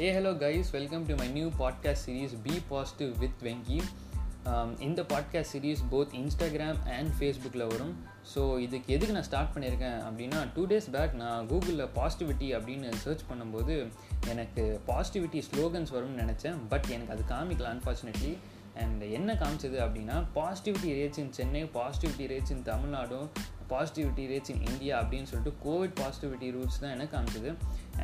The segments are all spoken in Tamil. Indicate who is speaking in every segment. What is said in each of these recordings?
Speaker 1: Hey hello guys welcome to my new podcast series be positive with Venky இந்த podcast series both Instagram and ஃபேஸ்புக்கில் வரும். ஸோ இதுக்கு எதுக்கு நான் ஸ்டார்ட் பண்ணியிருக்கேன் அப்படின்னா டூ டேஸ் பேக் நான் கூகுளில் பாசிட்டிவிட்டி அப்படின்னு சர்ச் பண்ணும்போது எனக்கு பாசிட்டிவிட்டி ஸ்லோகன்ஸ் வரும்னு நினச்சேன். பட் எனக்கு அது காமிக்கல அன்ஃபார்ச்சுனேட்லி அண்ட் என்ன காமிச்சது அப்படின்னா positivity rates in Chennai positivity rates in தமிழ்நாடும் பாசிட்டிவிட்டி ரேட்ஸ் இன் இந்தியா அப்படின்னு சொல்லிட்டு கோவிட் பாசிட்டிவிட்டி ரூல்ஸ் தான் எனக்கு காமிச்சது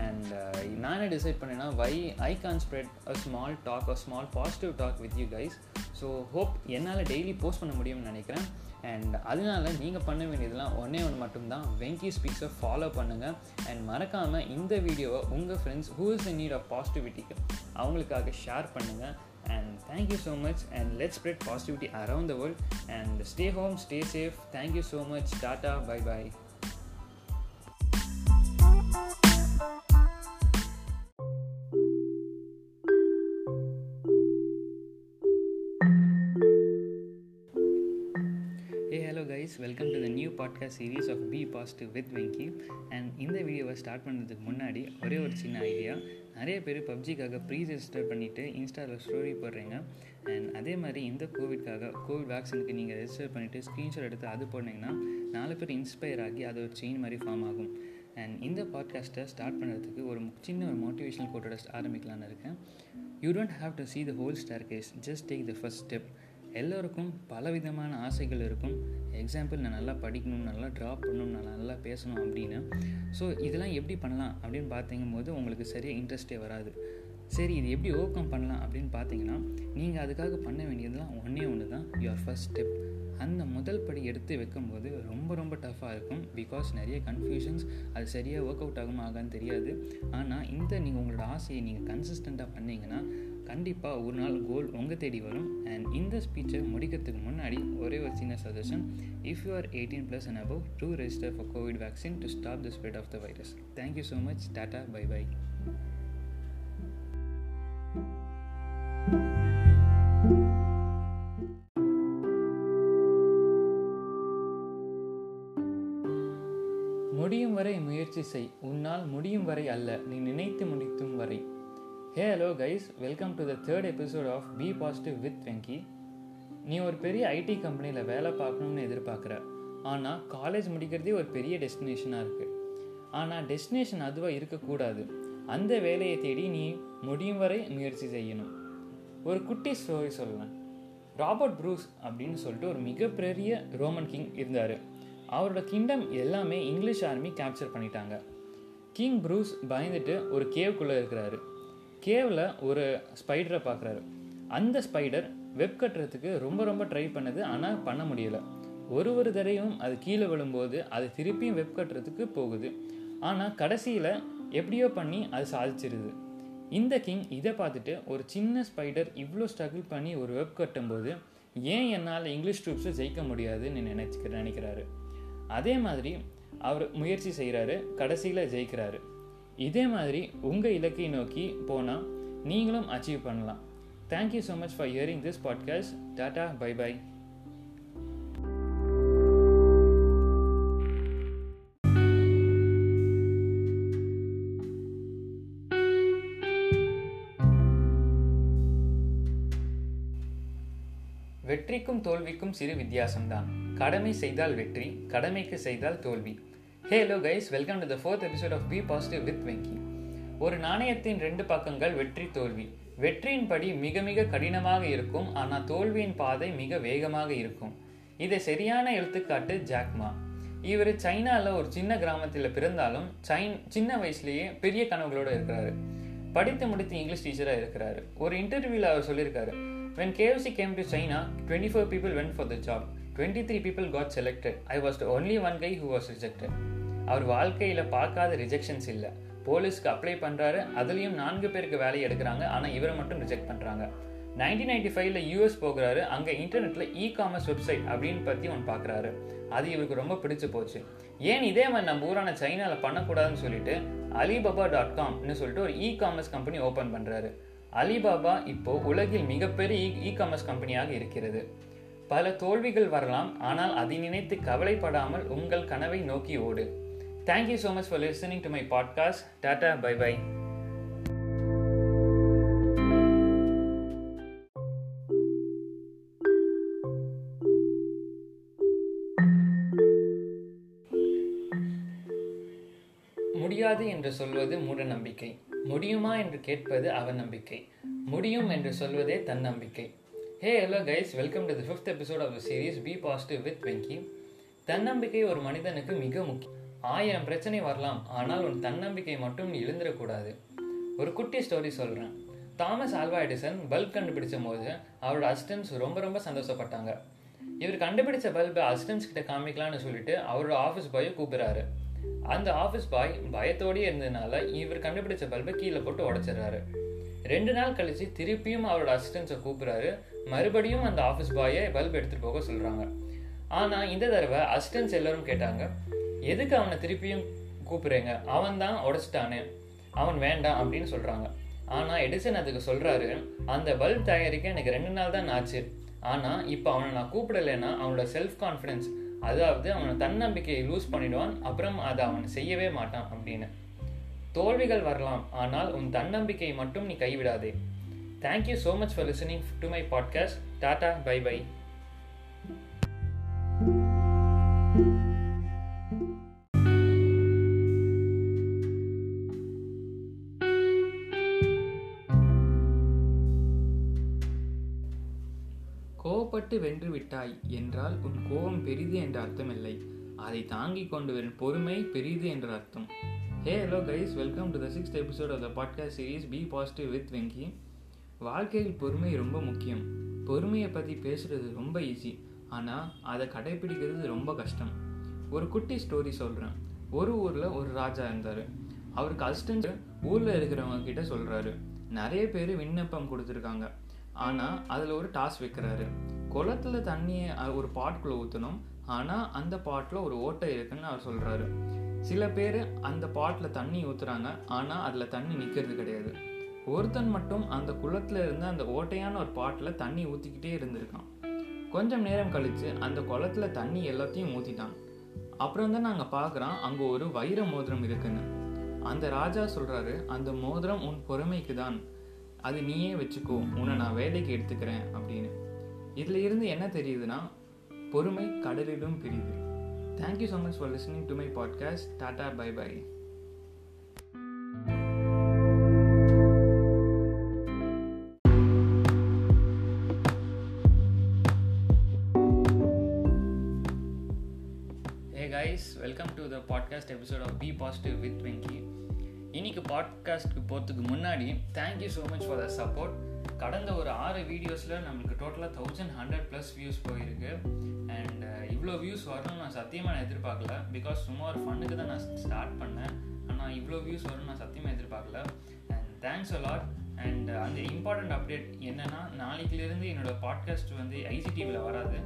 Speaker 1: அண்ட் நானே டிசைட் பண்ணேன்னா why I can spread a small talk a small positive talk with you guys so hope என்னால் டெய்லி போஸ்ட் பண்ண முடியும்னு நினைக்கிறேன். அண்ட் அதனால நீங்கள் பண்ண வேண்டியதெல்லாம் ஒன்றே ஒன்று மட்டும்தான். வெங்கி ஸ்பீக்ஸை ஃபாலோ பண்ணுங்கள் அண்ட் மறக்காமல் இந்த வீடியோவை உங்கள் friends who is in need of பாசிட்டிவிட்டிக்கு அவங்களுக்காக ஷேர் பண்ணுங்கள் And thank you so much. And let's spread positivity around the world. And stay home, stay safe. Thank you so much. Tata. Bye bye. Hey, hello, guys. Welcome to the podcast series of be positive with Venky and இந்த வீடியோவை ஸ்டார்ட் பண்ணுறதுக்கு முன்னாடி ஒரே ஒரு சின்ன ஐடியா நிறைய பேர் பப்ஜிக்காக ப்ரீ ரெஜிஸ்டர் பண்ணிவிட்டு இன்ஸ்டாவில் ஸ்டோரி போடுறீங்க. அண்ட் அதே மாதிரி இந்த கோவிட்காக கோவிட் வேக்சினுக்கு நீங்கள் ரெஜிஸ்டர் பண்ணிவிட்டு ஸ்க்ரீன்ஷாட் எடுத்து அது போனீங்கன்னா நாலு பேர் இன்ஸ்பயர் ஆகி அது ஒரு செயின் மாதிரி ஃபார்ம் ஆகும். அண்ட் இந்த பாட்காஸ்ட்டை ஸ்டார்ட் பண்ணுறதுக்கு ஒரு சின்ன ஒரு மோட்டிவேஷனல் கோட்டோட ஆரம்பிக்கலான்னு இருக்கேன். You don't have to see the whole staircase just take the first step எல்லோருக்கும் பலவிதமான ஆசைகள் இருக்கும். எக்ஸாம்பிள் நான் நல்லா படிக்கணும் நல்லா ட்ராப் பண்ணணும் நான் நல்லா பேசணும் அப்படின்னு ஸோ இதெல்லாம் எப்படி பண்ணலாம் அப்படின்னு பார்த்தீங்கும் போது உங்களுக்கு சரியாக இன்ட்ரெஸ்டே வராது. சரி இது எப்படி ஓவர் கம் பண்ணலாம் அப்படின்னு பார்த்தீங்கன்னா நீங்கள் அதுக்காக பண்ண வேண்டியதுலாம் ஒன்றே ஒன்று தான் யுவர் ஃபஸ்ட் ஸ்டெப் அந்த முதல் படி எடுத்து வைக்கும்போது ரொம்ப ரொம்ப டஃப்பாக இருக்கும். பிகாஸ் நிறைய கன்ஃபியூஷன்ஸ் அது சரியாக ஒர்க் அவுட் ஆகுமா ஆகான்னு தெரியாது. ஆனால் இந்த நீங்கள் உங்களோட ஆசையை நீங்கள் கன்சிஸ்டண்ட்டாக பண்ணிங்கன்னா கண்டிப்பாக ஒரு நாள் கோல் உங்கள் தேடி வரும். அண்ட் இந்த ஸ்பீச்சை முடிக்கிறதுக்கு முன்னாடி ஒரே ஒரு சின்ன suggestion if you are eighteen plus and above to register for COVID vaccine to stop the spread of the virus thank you so much tata bye bye முடியும் வரை முயற்சி செய். உன்னால் முடியும் வரை அல்ல. நீ நினைத்து முடித்தும் வரை. Hey hello guys welcome to the third episode of be positive with Venky நீ ஒரு பெரிய ஐடி கம்பெனியில் வேலை பார்க்கணும்னு எதிர்பார்க்குற. ஆனால் காலேஜ் முடிக்கிறதே ஒரு பெரிய டெஸ்டினேஷனாக இருக்குது ஆனால் டெஸ்டினேஷன் அதுவாக இருக்கக்கூடாது. அந்த வேலையை தேடி நீ முடியும் வரை முயற்சி செய்யணும். ஒரு குட்டி ஸ்டோரி சொல்லலாம் ராபர்ட் ப்ரூஸ் அப்படின்னு சொல்லிட்டு ஒரு மிகப்பெரிய ரோமன் கிங் இருந்தார். அவரோட கிங்டம் எல்லாமே இங்கிலீஷ் ஆர்மி கேப்சர் பண்ணிட்டாங்க. கிங் ப்ரூஸ் பயந்துட்டு ஒரு கேவ்குள்ளே இருக்கிறாரு. கேவில் ஒரு ஸ்பைடரை பார்க்குறாரு அந்த ஸ்பைடர் வெப் கட்டுறதுக்கு ரொம்ப ரொம்ப ட்ரை பண்ணுது ஆனால் பண்ண முடியலை. ஒரு ஒரு தடையும் அது கீழே விழும்போது அது திருப்பியும் வெப் கட்டுறதுக்கு போகுது. ஆனால் கடைசியில் எப்படியோ பண்ணி அது சாதிச்சிருது. இந்த கிங் இதை பார்த்துட்டு ஒரு சின்ன ஸ்பைடர் இவ்வளோ ஸ்ட்ரகிள் பண்ணி ஒரு வெப் கட்டும்போது ஏன் என்னால் இங்கிலீஷ் ட்ரூப்ஸை ஜெயிக்க முடியாதுன்னு நினைச்சு நினைக்கிறாரு. அதே மாதிரி அவர் முயற்சி செய்கிறாரு கடைசியில் ஜெயிக்கிறாரு. இதே மாதிரி உங்கள் இலக்கை நோக்கி போனால் நீங்களும் அச்சீவ் பண்ணலாம். Thank you so much for hearing this podcast tata bye bye வெற்றிக்கும் தோல்விக்கும் சிறு வித்தியாசம்தான். கடமை செய்தால் வெற்றி கடமைக்கு செய்தால் தோல்வி. Hey hello guys welcome to the fourth episode of be positive with Venky ஒரு நாணயத்தின் ரெண்டு பக்கங்கள் வெற்றி தோல்வி. வெற்றியின் படி மிக மிக கடினமாக இருக்கும் ஆனால் தோல்வியின் பாதை மிக வேகமாக இருக்கும். இதை சரியான எடுத்துக்காட்டு ஜாக்மா இவர் சைனாவில் ஒரு சின்ன கிராமத்தில் பிறந்தாலும் சைன் சின்ன வயசுலேயே பெரிய கனவுகளோடு இருக்கிறாரு. படித்து முடித்து இங்கிலீஷ் டீச்சராக இருக்கிறாரு. ஒரு இன்டர்வியூவில் அவர் சொல்லியிருக்காரு when KFC came to China twenty four people went for the job twenty three people got selected I was the only one guy who was rejected அவர் வாழ்க்கையில் பார்க்காத ரிஜெக்ஷன்ஸ் இல்லை. போலீஸ்க்கு அப்ளை பண்ணுறாரு அதுலேயும் நான்கு பேருக்கு வேலையை எடுக்கிறாங்க. ஆனால் இவரை மட்டும் ரிஜெக்ட் பண்ணுறாங்க நைன்டீன் நைன்டி ஃபைவ்ல யூஎஸ் போகிறாரு. அங்கே இன்டர்நெட்டில் இ காமர்ஸ் வெப்சைட் அப்படின்னு பற்றி ஒன்று பார்க்குறாரு அது இவருக்கு ரொம்ப பிடிச்சு போச்சு. ஏன் இதே மாதிரி நம்ம ஊரான சைனாவில் பண்ணக்கூடாதுன்னு சொல்லிட்டு அலிபாபா டாட் காம்னு சொல்லிட்டு ஒரு இ காமர்ஸ் கம்பெனி ஓப்பன் பண்ணுறாரு அலிபாபா இப்போ உலகில் மிகப்பெரிய இ காமர்ஸ் கம்பெனியாக இருக்கிறது. பல தோல்விகள் வரலாம் ஆனால் அதை நினைத்து கவலைப்படாமல் உங்கள் கனவை நோக்கி ஓடு. Thank you so much for listening to my podcast tata bye bye முடியாது என்று சொல்வது மூடநம்பிக்கை. முடியுமா என்று கேட்பது அவநம்பிக்கை. முடியும் என்று சொல்வதே தன்னம்பிக்கை. Hey hello guys welcome to the fifth episode of the series be positive with Venky தன்னம்பிக்கை ஒரு மனிதனுக்கு மிக முக்கியம். ஆயிரம் பிரச்சனை வரலாம் ஆனால் உன் தன்னம்பிக்கை மட்டும் நீ ஒரு குட்டி ஸ்டோரி சொல்கிறேன் தாமஸ் ஆல்வா எடிசன் பல்ப் கண்டுபிடிச்ச போது அவரோட அசிஸ்டன்ஸ் ரொம்ப ரொம்ப சந்தோஷப்பட்டாங்க. இவர் கண்டுபிடிச்ச பல்பை அசிஸ்டன்ஸ் கிட்ட காமிக்கலாம்னு சொல்லிட்டு அவரோட ஆஃபீஸ் பாயை கூப்பிடுறாரு. அந்த ஆஃபீஸ் பாய் பயத்தோடயே இருந்ததுனால இவர் கண்டுபிடிச்ச பல்பை கீழே போட்டு உடச்சிடுறாரு. ரெண்டு நாள் கழிச்சு திருப்பியும் அவரோட அசிஸ்டன்ஸை கூப்பிடுறாரு. மறுபடியும் அந்த ஆஃபீஸ் பாயை பல்ப் எடுத்துகிட்டு போக சொல்கிறாங்க ஆனால் இந்த தடவை அசிஸ்டன்ஸ் எல்லோரும் கேட்டாங்க எதுக்கு அவனை திருப்பியும் கூப்பிடுறீங்க? அவன் தான் உடச்சிட்டானே. அவன் வேண்டாம் அப்படின்னு சொல்கிறாங்க ஆனால் எடிசன் அதுக்கு சொல்கிறாரு அந்த பல்ப் தயாரிக்க எனக்கு ரெண்டு நாள் தான் ஆச்சு. ஆனால் இப்போ அவனை நான் கூப்பிடலைன்னா அவனோட செல்ஃப் கான்ஃபிடென்ஸ் அதாவது அவனை தன்னம்பிக்கையை லூஸ் பண்ணிடுவான் அப்புறம் அதை அவன் செய்யவே மாட்டான் அப்படின்னு. தோல்விகள் வரலாம் ஆனால் உன் தன்னம்பிக்கையை மட்டும் நீ கைவிடாதே. Thank you so much for listening to my podcast tata bye bye கோபப்பட்டு வென்று விட்டாய் என்றால் உன் கோபம் பெரிது என்ற அர்த்தமில்லை. அதை தாங்கிக் கொண்டு வரும் பொறுமை பெரிது என்ற அர்த்தம். Hey hello guys welcome to the sixth episode of the podcast series be positive with Venky வாழ்க்கையில் பொறுமை ரொம்ப முக்கியம். பொறுமையை பற்றி பேசுகிறது ரொம்ப ஈஸி ஆனால் அதை கடைப்பிடிக்கிறது ரொம்ப கஷ்டம். ஒரு குட்டி ஸ்டோரி சொல்கிறேன் ஒரு ஊரில் ஒரு ராஜா இருந்தார். அவருக்கு அசிஸ்டன்ட் ஊரில் இருக்கிறவங்க கிட்ட சொல்கிறாரு நிறைய பேர் விண்ணப்பம் கொடுத்துருக்காங்க. ஆனால் அதில் ஒரு டாஸ் வைக்கிறாரு. குளத்துல தண்ணியை ஒரு பாட்குள்ளே ஊற்றணும் ஆனால் அந்த பாட்டில் ஒரு ஓட்டை இருக்குன்னு அவர் சொல்கிறாரு சில பேர் அந்த பாட்டில் தண்ணி ஊற்றுறாங்க ஆனால் அதில் தண்ணி நிற்கிறது கிடையாது. ஒருத்தன் மட்டும் அந்த குளத்துல இருந்து அந்த ஓட்டையான ஒரு பாட்டில் தண்ணி ஊற்றிக்கிட்டே இருந்திருக்கான். கொஞ்சம் நேரம் கழித்து அந்த குளத்தில் தண்ணி எல்லாத்தையும் ஊற்றிட்டான் அப்புறம் தான் நாங்கள் பார்க்குறோம் அங்கே ஒரு வைர மோதிரம் இருக்குன்னு. அந்த ராஜா சொல்கிறாரு அந்த மோதிரம் உன் பொறுமைக்கு தான் அது நீயே வச்சுக்கோ உன்னை நான் வேலைக்கு எடுத்துக்கிறேன் அப்படின்னு. இதில் இருந்து என்ன தெரியுதுன்னா பொறுமை கடலிலும் பிரியுது. Thank you so much for listening to my podcast tata bye bye guys welcome to the podcast episode of be positive with Venky இன்னைக்கு பாட்காஸ்ட்டுக்கு போகிறதுக்கு முன்னாடி thank you so much for the support கடந்த ஒரு ஆறு வீடியோஸில் நம்மளுக்கு டோட்டலாக தௌசண்ட் ஹண்ட்ரட் ப்ளஸ் வியூஸ் போயிருக்கு. அண்ட் uh, இவ்வளோ வியூஸ் வரணும்னு நான் சத்தியமாக நான் எதிர்பார்க்கல. பிகாஸ் சும்மா ஒரு ஃபண்ணுக்கு தான் நான் ஸ்டார்ட் பண்ணேன். ஆனால் இவ்வளோ வியூஸ் வரும்னு நான் சத்தியமாக எதிர்பார்க்கல. And thanks a lot and அந்த இம்பார்ட்டண்ட் அப்டேட் என்னென்னா நாளைக்குலேருந்து என்னோடய பாட்காஸ்ட் வந்து ஐசிடிவியில் வராது.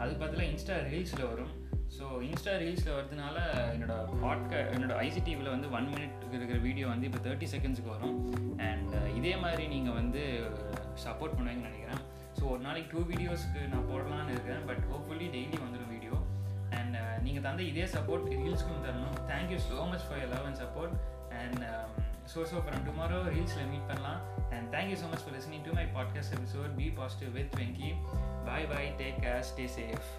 Speaker 1: அதுக்கு பதிலாக இன்ஸ்டா ரீல்ஸில் வரும். ஸோ இன்ஸ்டா ரீல்ஸில் வரதுனால என்னோட பாட்கா என்னோட ஐசிடிவியில் வந்து ஒன் மினிட் இருக்கிற வீடியோ வந்து இப்போ தேர்ட்டி செகண்ட்ஸுக்கு வரும். அண்ட் uh, இதே மாதிரி நீங்கள் வந்து சப்போர்ட் பண்ணுவீங்கன்னு நினைக்கிறேன். ஸோ ஒரு நாளைக்கு டூ வீடியோஸ்க்கு நான் போடலான்னு இருக்கிறேன் பட் ஹோப்ஃபுல்லி டெய்லி வந்துடும் வீடியோ அண்ட் uh, நீங்கள் தந்த இதே சப்போர்ட் ரீல்ஸ்க்கும் தரணும். Thank you so much for love and support and so so from tomorrow ரீல்ஸில் meet பண்ணலாம். And thank you so much for listening to my podcast episode be positive with Venky bye bye take care stay safe